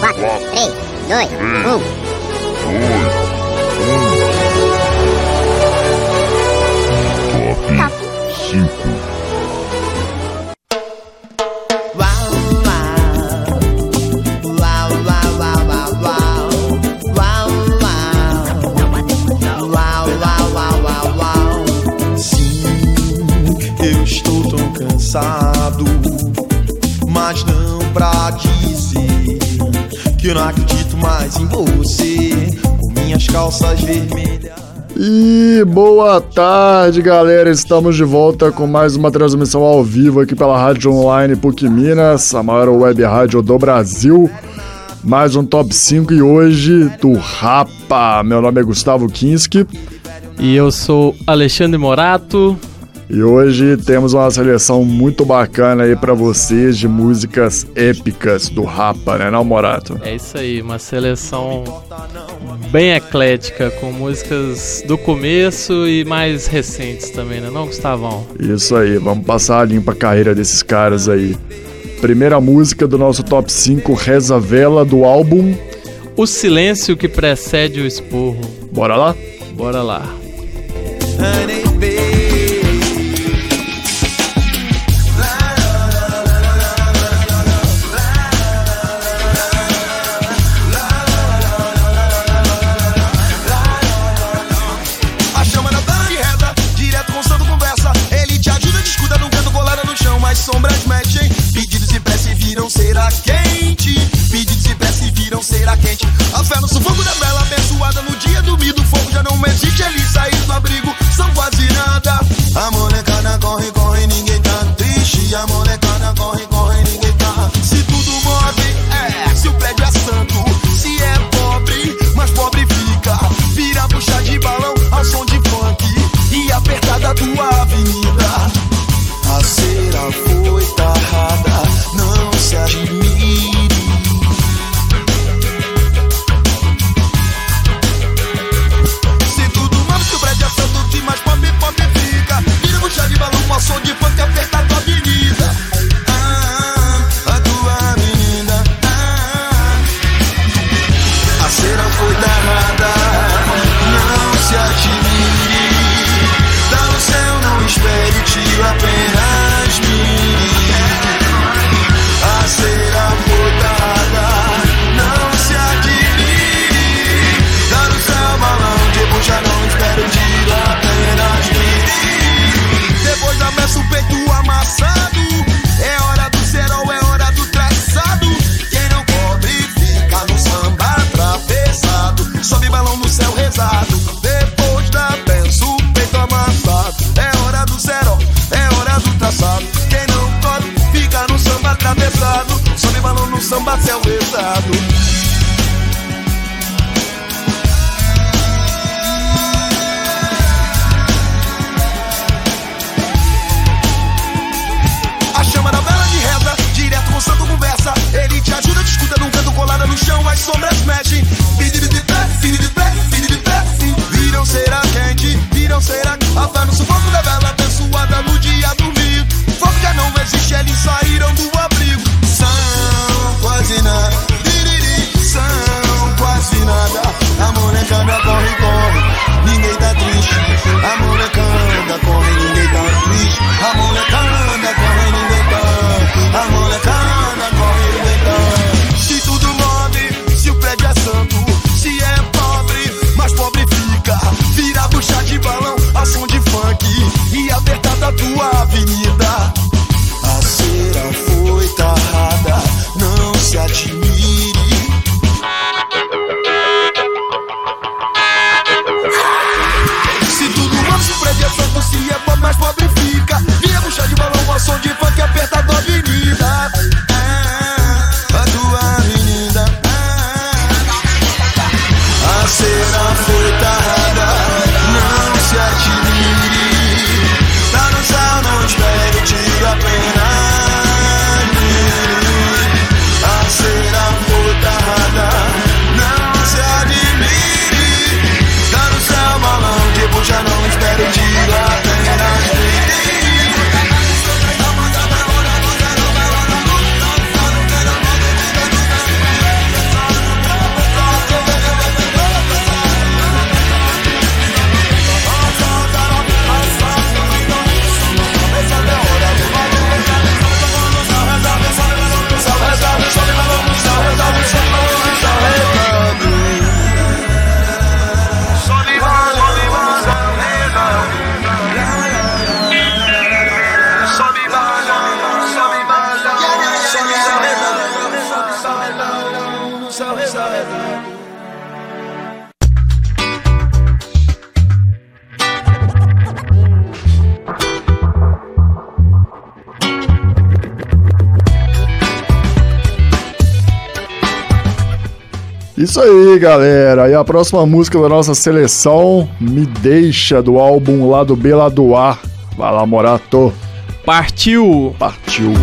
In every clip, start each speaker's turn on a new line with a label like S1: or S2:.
S1: 4, 3, 2, 1.
S2: Top 5.
S3: mas não pra dizer que eu não acredito mais em você. Com minhas calças vermelhas.
S4: E boa tarde, galera. Estamos de volta com mais uma transmissão ao vivo aqui pela Rádio Online PUC Minas, a maior web rádio do Brasil. Mais um top 5 e hoje do Rapa. Meu nome é Gustavo Kinski.
S5: E eu sou Alexandre Morato.
S4: E hoje temos uma seleção muito bacana aí para vocês de músicas épicas do Rapa, né, não, Morato?
S5: É isso aí, uma seleção bem eclética, com músicas do começo e mais recentes também, né, não, Gustavão?
S4: Isso aí, vamos passar a limpa carreira desses caras aí. Primeira música do nosso top 5 Reza Vela do álbum
S5: O Silêncio que precede o Esporro.
S4: Bora lá?
S5: Bora lá.
S3: Honey. não existe, ele sair do abrigo, são quase nada.
S4: Isso aí, galera. E a próxima música da nossa seleção, Me Deixa, do álbum Lado B, Lado A. Vai lá, Morato.
S5: Partiu!
S4: Partiu!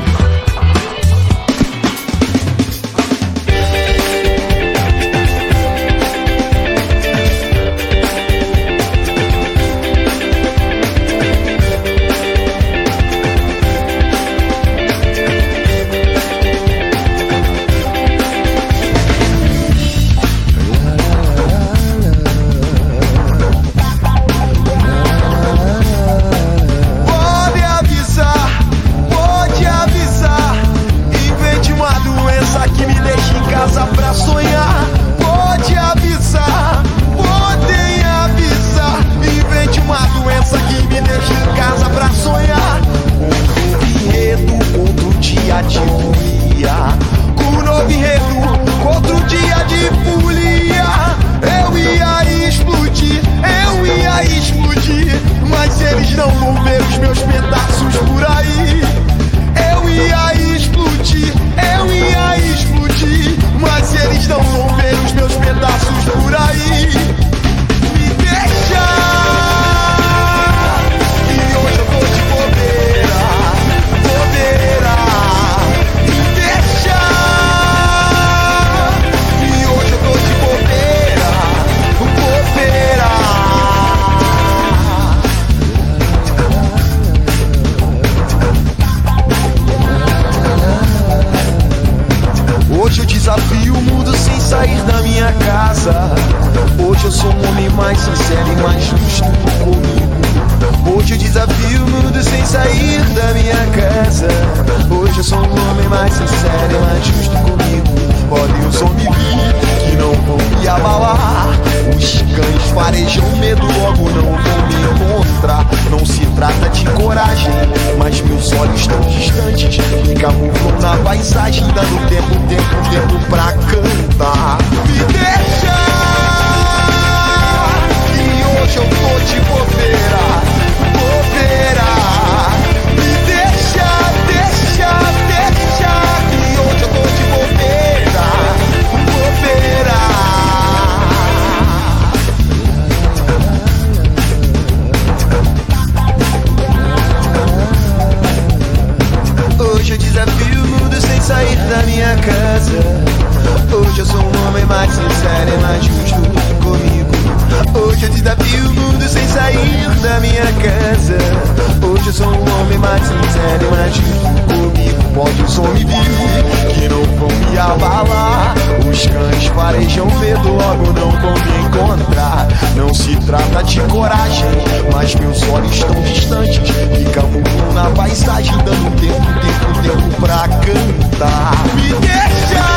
S3: mais sincero e mexe comigo. Pode sobreviver que não vão me abalar. Os cães farejam medo, logo não vão me encontrar. Não se trata de coragem, mas meus olhos estão distantes. Fica voando na paisagem, dando tempo, tempo, tempo pra cantar. Me deixa!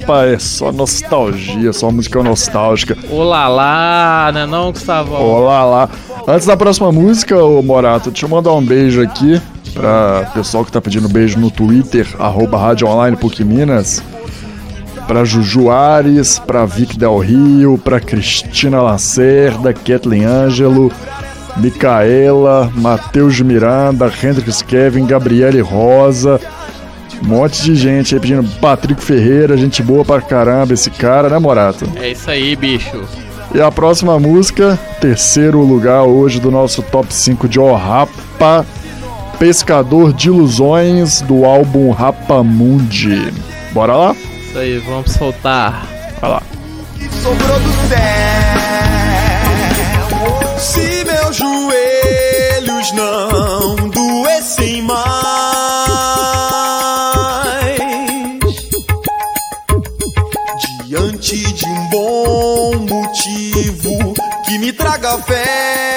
S4: rapaz, é só nostalgia, só música nostálgica.
S5: Olá lá, né não, Gustavo?
S4: Olá lá. Antes da próxima música, ô Morato, deixa eu mandar um beijo aqui pra pessoal que tá pedindo beijo no Twitter, arroba Rádio Online PUC Minas. Pra Juju Ares, pra Vic Del Rio, pra Cristina Lacerda, Kathleen Ângelo, Micaela, Matheus de Miranda, Hendrix Kevin, Gabriele Rosa, um monte de gente aí pedindo Patrick Ferreira, gente boa pra caramba esse cara, né, Morato?
S5: É isso aí, bicho.
S4: E a próxima música, terceiro lugar hoje do nosso top 5 de O Rapa, Pescador de Ilusões, do álbum Rapamundi. Bora lá?
S5: Isso aí, vamos soltar.
S4: Vai lá.
S3: que sobrou do céu. Se meus joelhos não me traga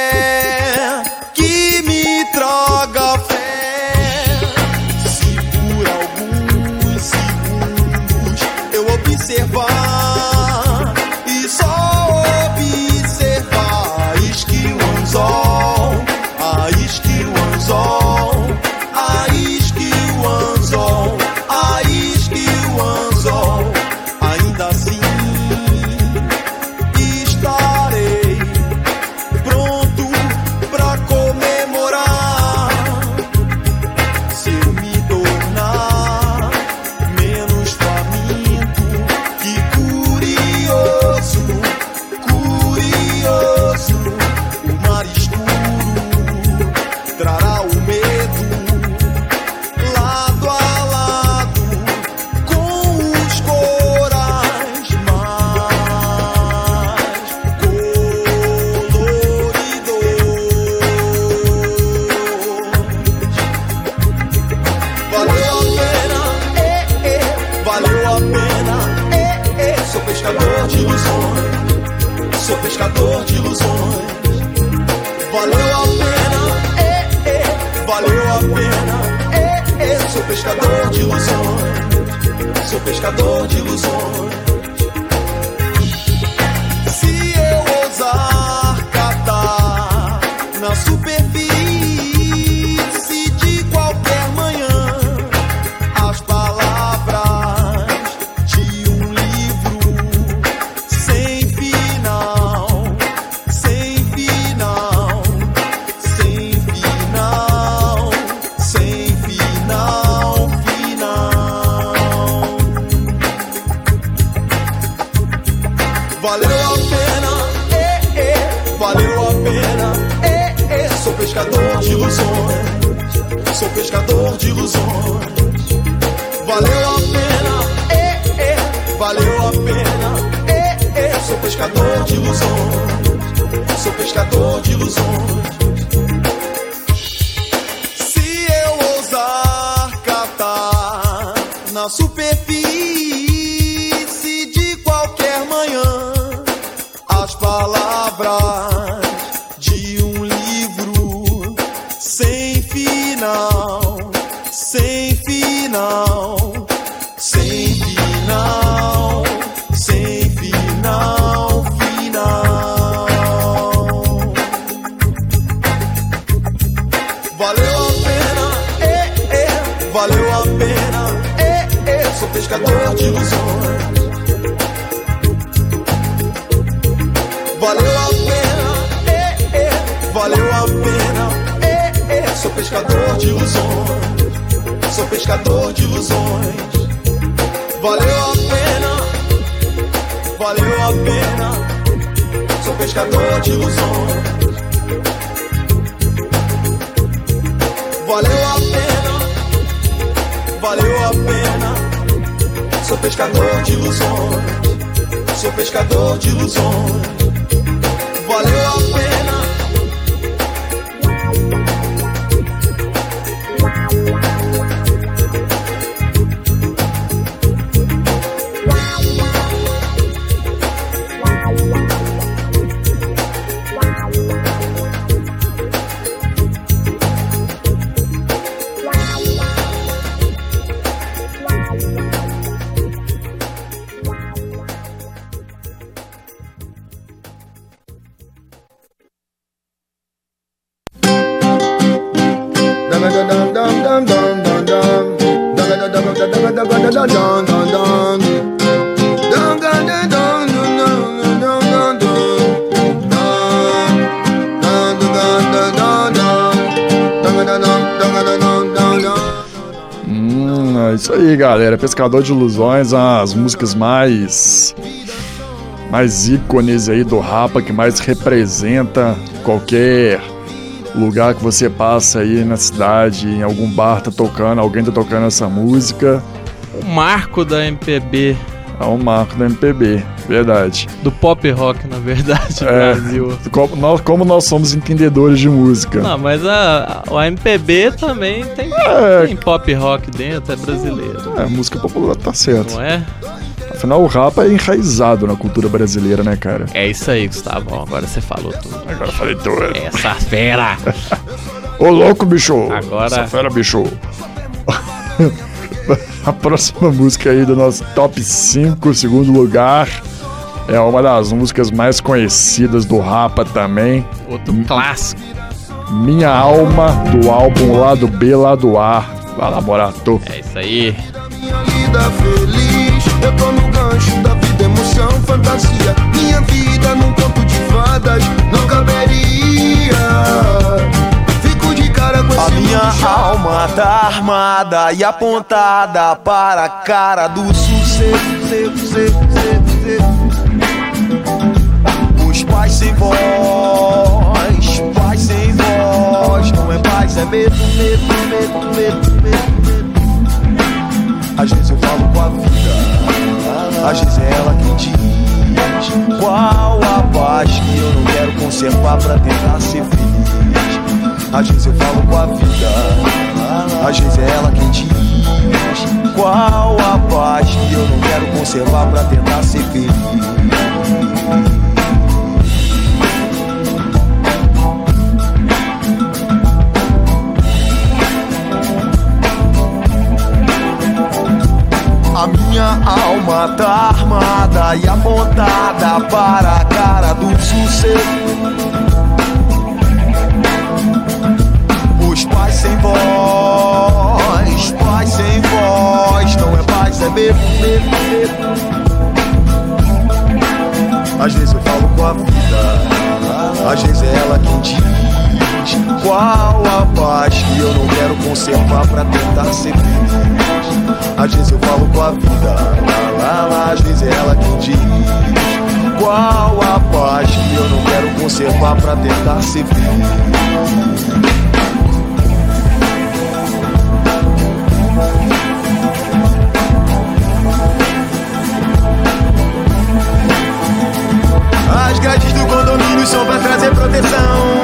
S3: sou pescador de ilusões. Valeu a pena, é, é, valeu a pena, é, é. Sou pescador de ilusões, sou pescador de ilusões. Pescador de ilusões. Valeu a pena, é, é, valeu a pena, é, é. Sou pescador de ilusões, sou pescador de ilusões. Pescador de ilusões, sou pescador de ilusões. Valeu a pena, valeu a pena, sou pescador de ilusões. Valeu a pena, valeu a pena. Sou pescador de ilusões, sou pescador de ilusões. Valeu a pena.
S4: Hum, É isso aí, galera. Pescador de Ilusões, as músicas mais. mais ícones aí do Rapa, que mais representa qualquer lugar que você passa aí na cidade, em algum bar tá tocando, alguém tá tocando essa música.
S5: O marco da MPB,
S4: É um marco da MPB, verdade.
S5: do pop rock, na verdade, no
S4: É.
S5: Brasil.
S4: Como nós, como nós somos entendedores de música.
S5: Não, mas a, a MPB também tem,
S4: É.
S5: tem pop rock dentro, é brasileiro,
S4: É, música popular tá certo.
S5: não é?
S4: Afinal, o rapa é enraizado na cultura brasileira, né, cara?
S5: É isso aí, Gustavo. Agora você falou tudo.
S4: Agora eu falei tudo.
S5: Essa fera!
S4: Ô, louco, bicho!
S5: Agora-
S4: Essa fera, bicho! A próxima música aí do nosso top 5, segundo lugar, é uma das músicas mais conhecidas do Rapa também.
S5: Outro clássico.
S4: Minha Alma, do álbum Lado B, Lado A. Vai lá, Morato.
S5: É isso aí.
S6: Minha vida feliz, eu tô no gancho da vida, emoção, fantasia. Minha vida num conto de fadas, não caberia.
S3: Minha alma tá armada e apontada para a cara do sucesso. Os pais sem voz, pais sem voz. Não é paz, é medo, medo, medo, medo, medo. Às vezes eu falo com a vida, às vezes é ela quem diz. Qual a paz que eu não quero conservar pra tentar ser feliz? Às vezes eu falo com a vida, às vezes é ela quem diz. Qual a paz que eu não quero conservar pra tentar ser feliz? A minha alma tá armada e apontada para a cara do sucesso. Voz, pais sem voz, não é paz, é medo, medo, medo. Às vezes eu falo com a vida, às vezes é ela quem diz. Qual a paz que eu não quero conservar pra tentar ser feliz? Às vezes eu falo com a vida, lá, lá, lá, às vezes é ela quem diz. Qual a paz que eu não quero conservar pra tentar ser feliz? As grades do condomínio são pra trazer proteção.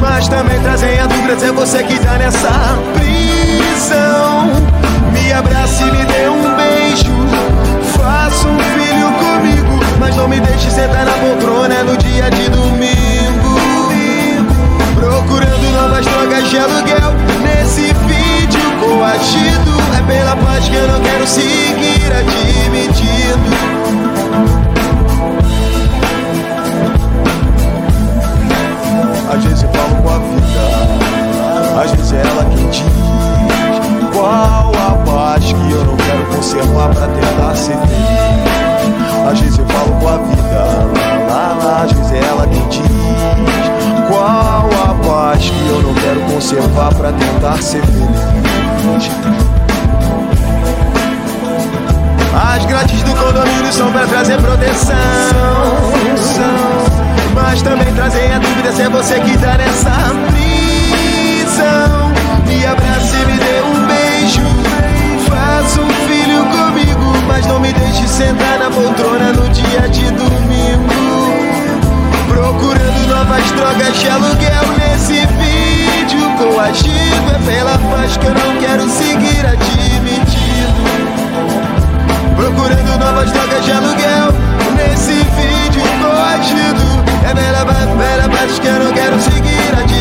S3: Mas também trazem a dúvida é você que tá nessa prisão. Me abrace e me dê um beijo. Faça um filho comigo. Mas não me deixe sentar na poltrona no dia de domingo. Procurando novas drogas de aluguel. Nesse vídeo coagido. É pela paz que eu não quero seguir admitindo. Vezes eu falo com a vida, às vezes é ela quem diz qual a paz que eu não quero conservar pra tentar ser feliz. Vezes eu falo com a vida, lá, lá, às vezes é ela quem diz qual a paz que eu não quero conservar pra tentar ser feliz. As grades do condomínio são pra trazer proteção. Mas também trazem a dúvida se é você que tá nessa prisão. Me abrace e me dê um beijo. Faça um filho comigo, mas não me deixe sentar na poltrona no dia de domingo. Procurando novas drogas de aluguel nesse vídeo coagido. É pela paz que eu não quero seguir admitindo. Procurando novas drogas de aluguel. Nesse vídeo coagido É bela, bela paz que eu não quero seguir admitindo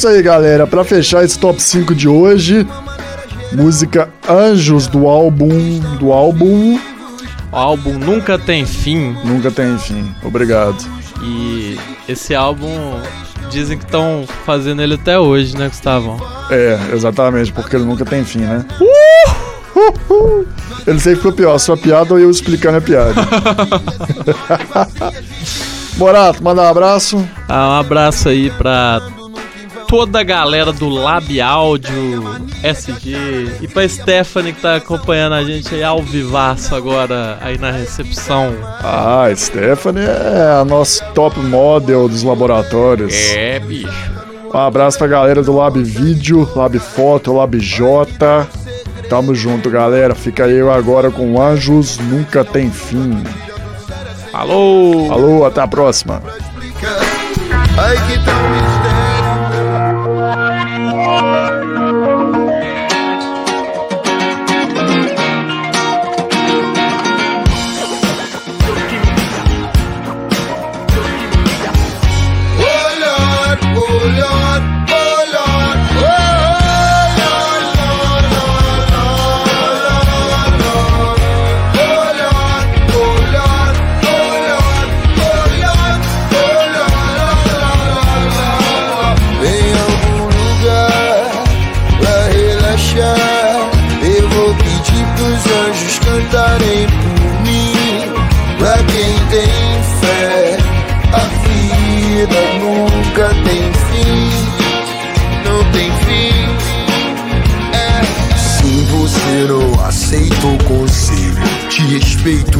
S4: isso aí, galera. Pra fechar esse top 5 de hoje, música Anjos do álbum do álbum
S5: O álbum Nunca Tem Fim
S4: Nunca Tem Fim. Obrigado.
S5: e esse álbum dizem que estão fazendo ele até hoje, né, Gustavo?
S4: É, exatamente, porque ele nunca tem fim, né? Ele sempre ficou pior, sua piada ou eu explicando a piada. Morato, manda um abraço.
S5: Ah, um abraço aí pra toda a galera do Lab Áudio SG e pra Stephanie que tá acompanhando a gente aí ao vivaço agora aí na recepção.
S4: Ah, Stephanie é a nossa top model dos laboratórios.
S5: É, bicho.
S4: Um abraço pra galera do Lab Vídeo, Lab Foto, Lab J. Tamo junto, galera. Fica eu agora com Anjos Nunca Tem Fim.
S5: Falou!
S4: Falou, até a próxima.
S6: Aí que você não aceita o conselho, te respeito.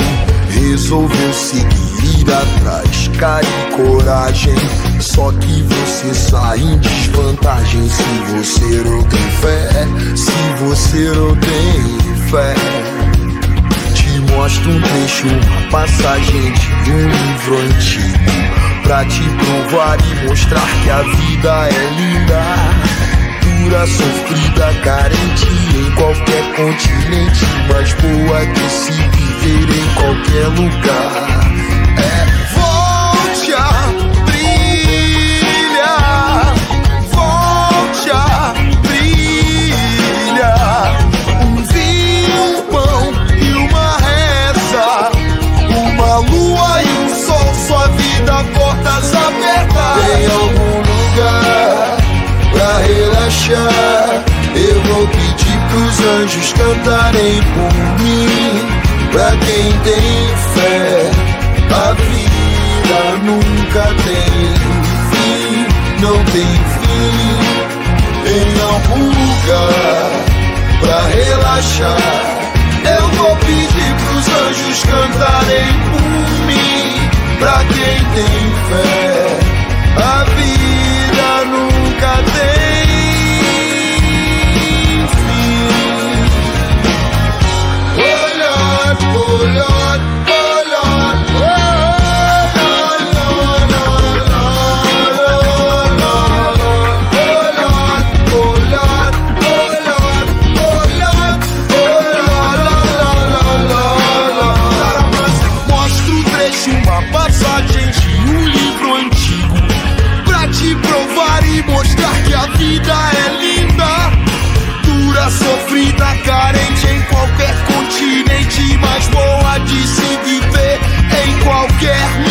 S6: Resolveu seguir atrás, cara e coragem. Só que você sai em desvantagem se você não tem fé. Se você não tem fé. Te mostro um trecho, uma passagem de um livro antigo. Pra te provar e mostrar que a vida é linda. Dura, sofrida, carente em qualquer continente. Mas boa de se viver em qualquer lugar. É, relaxar. Eu vou pedir pros anjos cantarem por mim. Pra quem tem fé, a vida nunca tem fim, não tem fim. Em algum lugar pra relaxar. Eu vou pedir pros anjos cantarem por mim. Pra quem tem fé, a vida nunca tem vida é linda. Dura, sofrida, carente em qualquer continente Mas boa de se viver em qualquer lugar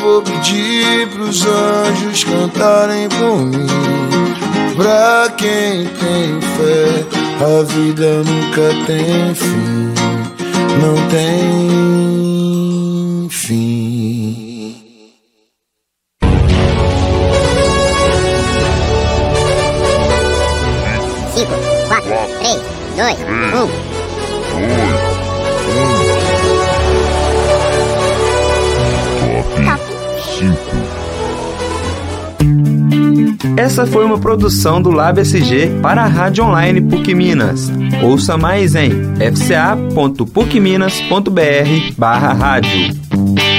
S6: vou pedir pros anjos cantarem por mim. Pra quem tem fé, a vida nunca tem fim. Não tem fim.
S1: Cinco, quatro, três, dois, um.
S7: Essa foi uma produção do Lab SG para a Rádio Online PUC Minas. Ouça mais em fca.pucminas.br barra rádio.